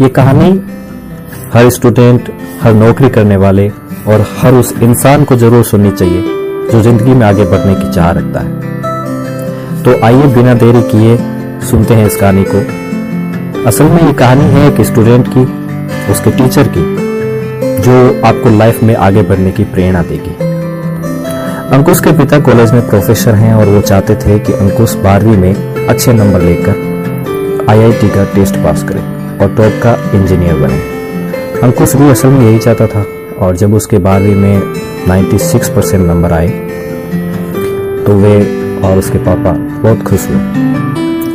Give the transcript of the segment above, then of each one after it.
ये कहानी हर स्टूडेंट, हर नौकरी करने वाले और हर उस इंसान को ज़रूर सुननी चाहिए, जो ज़िंदगी में आगे बढ़ने की चाह रखता है। तो आइए बिना देरी किए सुनते हैं इस कहानी को। असल में ये कहानी है एक स्टूडेंट की, उसके टीचर की, जो आपको लाइफ में आगे बढ़ने की प्रेरणा देगी। अंकुश के पिता कॉलेज में प्रोफेसर हैं और वो चाहते थे कि अंकुश बारहवीं में अच्छे नंबर लेकर आईआईटी का टेस्ट पास करे। और टॉप का इंजीनियर बने अंकुश भी असल में यही चाहता था और जब उसके बारहवीं में 96 परसेंट नंबर आए तो वे और उसके पापा बहुत खुश हुए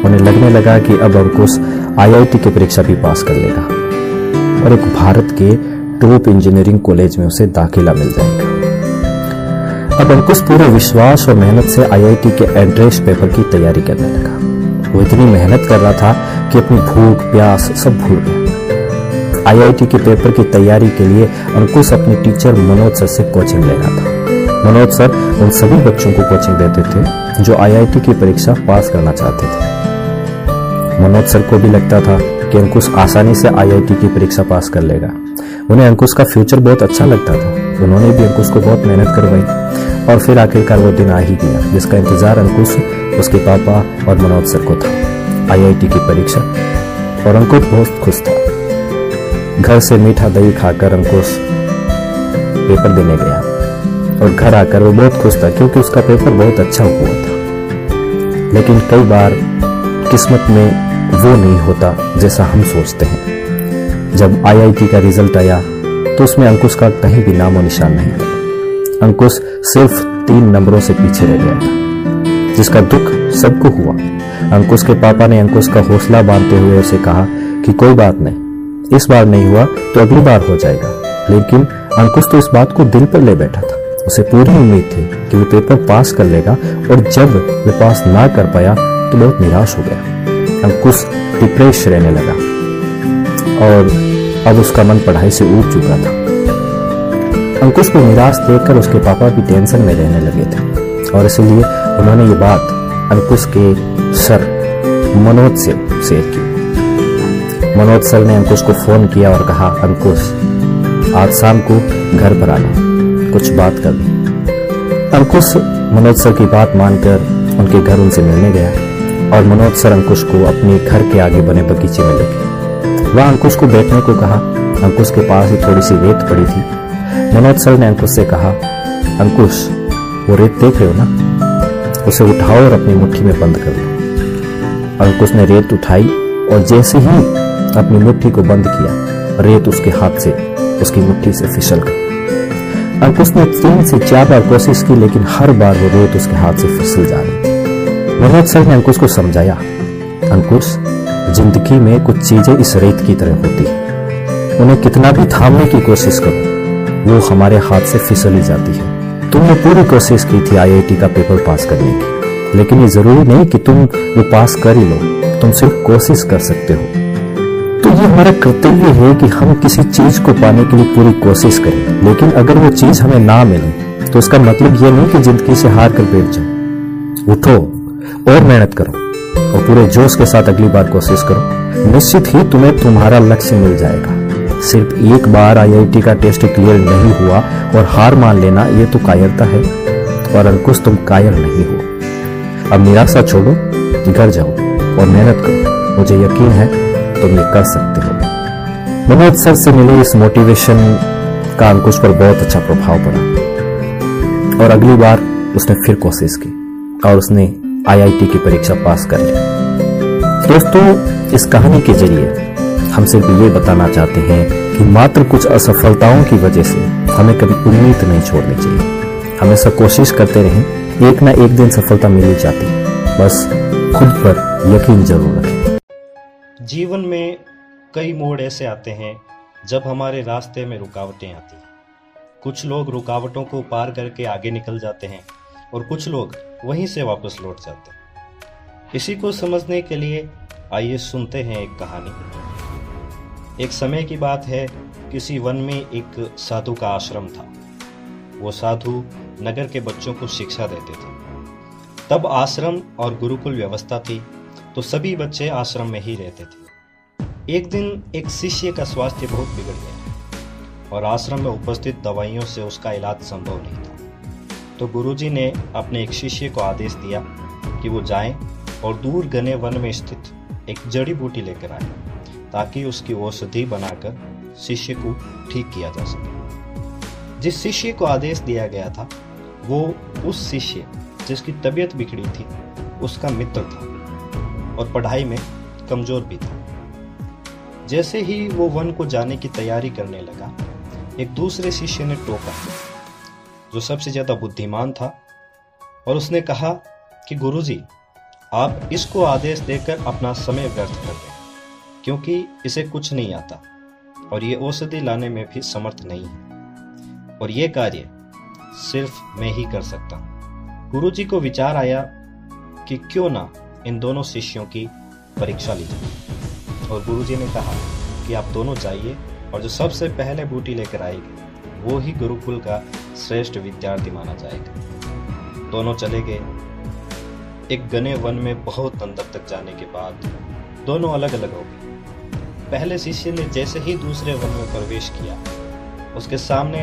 उन्हें लगने लगा कि अब अंकुश आईआईटी की परीक्षा भी पास कर लेगा और एक भारत के टॉप इंजीनियरिंग कॉलेज में उसे दाखिला मिल जाएगा अब अंकुश पूरे विश्वास और मेहनत से आईआईटी के एंट्रेंस पेपर की तैयारी करने लगा वो इतनी मेहनत कर रहा था कि अपनी भूख, प्यास सब भूल गया। आईआईटी के पेपर की तैयारी के लिए अंकुश अपने टीचर मनोज सर से कोचिंग ले रहा था। मनोज सर उन सभी बच्चों को कोचिंग देते थे जो आईआईटी की परीक्षा पास करना चाहते थे। मनोज सर को भी लगता था कि अंकुश आसानी से आईआईटी की परीक्षा पास कर लेगा। उन्हें अंकुश का फ्यूचर बहुत अच्छा लगता था। उन्होंने भी अंकुश को बहुत मेहनत करवाई। और फिर आखिरकार वो दिन आ ही गया, जिसका इंतज़ार अंकुश, उसके पापा और मनोज सर को था। आईआईटी की परीक्षा और अंकुश बहुत खुश था। घर से मीठा दही खाकर अंकुश पेपर देने गया और घर आकर वो बहुत खुश था, क्योंकि उसका पेपर बहुत अच्छा हुआ था। लेकिन कई बार किस्मत में वो नहीं होता जैसा हम सोचते हैं। जब आईआईटी का रिज़ल्ट आया तो उसमें अंकुश का कहीं भी नामो निशान नहीं था अंकुश सिर्फ़ तीन नंबरों से पीछे रह गया था, जिसका दुख सबको हुआ। अंकुश के पापा ने अंकुश का हौसला बांधते हुए उसे कहा कि कोई बात नहीं, इस बार नहीं हुआ तो अगली बार हो जाएगा। लेकिन अंकुश तो इस बात को दिल पर ले बैठा था। उसे पूरी उम्मीद थी कि वो पेपर पास कर लेगा और जब वे पास ना कर पाया तो बहुत निराश हो गया। अंकुश डिप्रेस रहने लगा और अब उसका मन पढ़ाई से उठ चुका था। अंकुश को निराश देखकर उसके पापा भी टेंशन में रहने लगे थे। और इसलिए उन्होंने ये बात अंकुश के सर मनोज से शेयर की। मनोज सर ने अंकुश को फ़ोन किया और कहा, अंकुश, आज शाम को घर पर आना। कुछ बात कर अंकुश मनोज सर की बात मानकर उनके घर उनसे मिलने गया और मनोज सर अंकुश को अपने घर के आगे बने बगीचे में लेके। वह अंकुश को बैठने को कहा अंकुश के पास ही थोड़ी सी रेत पड़ी थी। मनोज सर ने अंकुश से कहा, अंकुश, वो रेत देख रहे हो ना? उसे उठाओ और अपनी मुट्ठी में बंद कर लो अंकुश ने रेत उठाई और जैसे ही अपनी मुट्ठी को बंद किया, रेत उसके हाथ से, उसकी मुट्ठी से फिसल गई। अंकुश ने तीन से चार बार कोशिश की, लेकिन हर बार वो रेत उसके हाथ से फिसल जा रही मनोज सर ने अंकुश को समझाया, अंकुश, ज़िंदगी में कुछ चीज़ें इस रेत की तरह होती उन्हें कितना भी थामने की कोशिश करो, वो हमारे हाथ से फिसल ही जाती है। तुमने पूरी कोशिश की थी आईआईटी का पेपर पास करने की, लेकिन ये ज़रूरी नहीं कि तुम वो पास कर ही लो। तुम सिर्फ़ कोशिश कर सकते हो। तो ये हमारा कर्तव्य है कि हम किसी चीज़ को पाने के लिए पूरी कोशिश करें। लेकिन अगर वो चीज़ हमें ना मिले तो उसका मतलब ये नहीं कि ज़िंदगी से हार कर बैठ जाओ। उठो और मेहनत करो और पूरे जोश के साथ अगली बार कोशिश करो। निश्चित ही तुम्हें तुम्हारा लक्ष्य मिल जाएगा। सिर्फ़ एक बार आईआईटी का टेस्ट क्लियर नहीं हुआ और हार मान लेना ये तो कायरता है, और अंकुश तुम कायर नहीं हो। अब निराशा छोड़ो घर जाओ, और मेहनत करो। मुझे यकीन है तुम ये कर सकते हो। मनोज सर से मिले इस मोटिवेशन का अंकुश पर बहुत अच्छा प्रभाव पड़ा। और अगली बार उसने फिर कोशिश की, और उसने आईआईटी की परीक्षा पास कर ली। दोस्तों, इस कहानी के ज़रिए हम सिर्फ़ ये बताना चाहते हैं कि मात्र कुछ असफलताओं की वजह से हमें कभी उम्मीद नहीं छोड़नी चाहिए। हमेशा कोशिश करते रहें, एक ना एक दिन सफलता मिल ही जाती। बस खुद पर यकीन ज़रूर रखें। जीवन में कई मोड़ ऐसे आते हैं जब हमारे रास्ते में रुकावटें आती हैं। कुछ लोग रुकावटों को पार करके आगे निकल जाते हैं और कुछ लोग वहीं से वापस लौट जाते हैं। इसी को समझने के लिए आइए सुनते हैं एक कहानी। एक समय की बात है, किसी वन में एक साधु का आश्रम था। वो साधु नगर के बच्चों को शिक्षा देते थे। तब आश्रम और गुरुकुल व्यवस्था थी तो सभी बच्चे आश्रम में ही रहते थे। एक दिन एक शिष्य का स्वास्थ्य बहुत बिगड़ गया और आश्रम में उपस्थित दवाइयों से उसका इलाज संभव नहीं था। तो गुरुजी ने अपने एक शिष्य को आदेश दिया कि वो जाएँ और दूर घने वन में स्थित एक जड़ी बूटी लेकर आए। ताकि उसकी औषधि बनाकर शिष्य को ठीक किया जा सके। जिस शिष्य को आदेश दिया गया था, वो उस शिष्य जिसकी तबीयत बिगड़ी थी, उसका मित्र था और पढ़ाई में कमज़ोर भी था। जैसे ही वो वन को जाने की तैयारी करने लगा, एक दूसरे शिष्य ने टोका, जो सबसे ज़्यादा बुद्धिमान था और उसने कहा कि गुरुजी, आप इसको आदेश देकर अपना समय व्यर्थ कर हैं क्योंकि इसे कुछ नहीं आता, और ये औषधि लाने में भी समर्थ नहीं है। और ये कार्य सिर्फ़ मैं ही कर सकता हूँ। गुरुजी को विचार आया कि क्यों ना इन दोनों शिष्यों की परीक्षा ली जाए। और गुरु जी ने कहा कि आप दोनों जाइए, और जो सबसे पहले बूटी लेकर आएगी, वो ही गुरुकुल का श्रेष्ठ विद्यार्थी माना जाएगा। दोनों चले गए। एक गने वन में बहुत अंदर तक जाने के बाद दोनों अलग अलग हो गए। पहले शिष्य ने जैसे ही दूसरे वन में प्रवेश किया, उसके सामने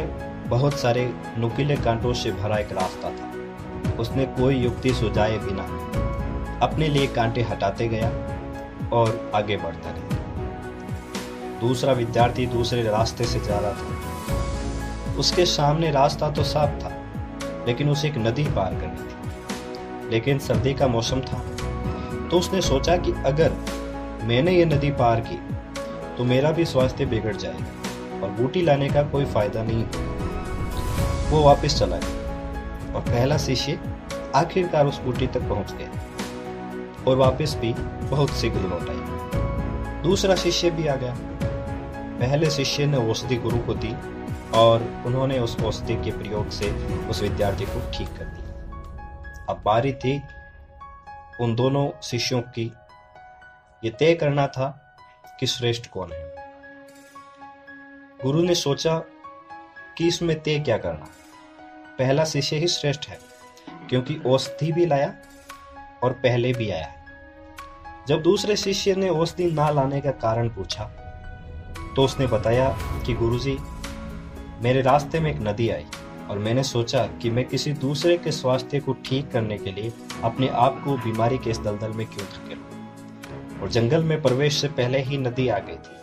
बहुत सारे नुकीले कांटों से भरा एक रास्ता था। उसने कोई युक्ति सुझाए बिना अपने लिए कांटे हटाते गया और आगे बढ़ता गया। दूसरा विद्यार्थी दूसरे रास्ते से जा रहा था। उसके सामने रास्ता तो साफ़ था, लेकिन उसे एक नदी पार करनी थी। लेकिन सर्दी का मौसम था तो उसने सोचा कि अगर मैंने ये नदी पार की तो मेरा भी स्वास्थ्य बिगड़ जाएगा और बूटी लाने का कोई फ़ायदा नहीं। वो वापस चला गया और पहला शिष्य आखिरकार उस बूटी तक पहुँच गया और वापस भी बहुत शीघ्र लौट आई दूसरा शिष्य भी आ गया। पहले शिष्य ने औषधि गुरु को दी और उन्होंने उस औषधि के प्रयोग से उस विद्यार्थी को ठीक कर दिया। अब बारी थी उन दोनों शिष्यों की। ये तय करना था कि श्रेष्ठ कौन है? गुरु ने सोचा कि इसमें तय क्या करना? पहला शिष्य ही श्रेष्ठ है, क्योंकि औषधि भी लाया और पहले भी आया जब दूसरे शिष्य ने औषधि ना लाने का कारण पूछा तो उसने बताया कि गुरुजी, मेरे रास्ते में एक नदी आई और मैंने सोचा कि मैं किसी दूसरे के स्वास्थ्य को ठीक करने के लिए अपने आप को बीमारी के इस दलदल में क्यों धकेलूं। और जंगल में प्रवेश से पहले ही नदी आ गई थी।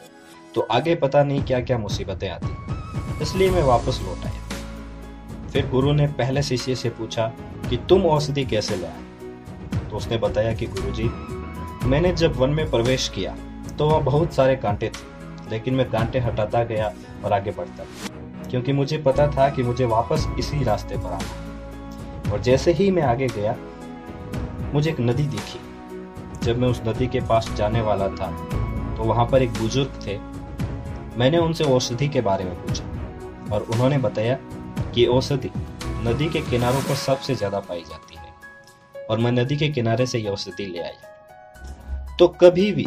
तो आगे पता नहीं क्या क्या मुसीबतें आती। इसलिए मैं वापस लौट आया। फिर गुरु ने पहले शिष्य से पूछा कि तुम औषधि कैसे लाए? तो उसने बताया कि गुरुजी, मैंने जब वन में प्रवेश किया तो वहाँ बहुत सारे कांटे थे, लेकिन मैं कांटे हटाता गया और आगे बढ़ता क्योंकि मुझे पता था कि मुझे वापस इसी रास्ते पर आना और जैसे ही मैं आगे गया, मुझे एक नदी दिखी। जब मैं उस नदी के पास जाने वाला था तो वहाँ पर एक बुज़ुर्ग थे। मैंने उनसे औषधि के बारे में पूछा और उन्होंने बताया कि औषधि नदी के किनारों पर सबसे ज़्यादा पाई जाती है और मैं नदी के किनारे से यह औषधि ले आया तो कभी भी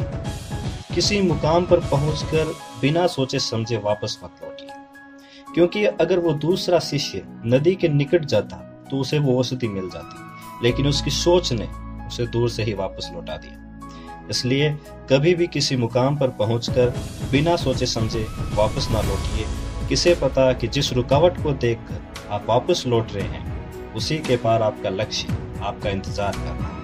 किसी मुकाम पर पहुंचकर बिना सोचे समझे वापस मत लौटिए, क्योंकि अगर वो दूसरा शिष्य नदी के निकट जाता तो उसे वो औषधि मिल जाती, लेकिन उसकी सोच ने उसे दूर से ही वापस लौटा दिया। इसलिए कभी भी किसी मुकाम पर पहुंचकर बिना सोचे समझे वापस ना लौटिए। किसे पता कि जिस रुकावट को देखकर आप वापस लौट रहे हैं, उसी के पार आपका लक्ष्य, आपका इंतज़ार कर रहा है।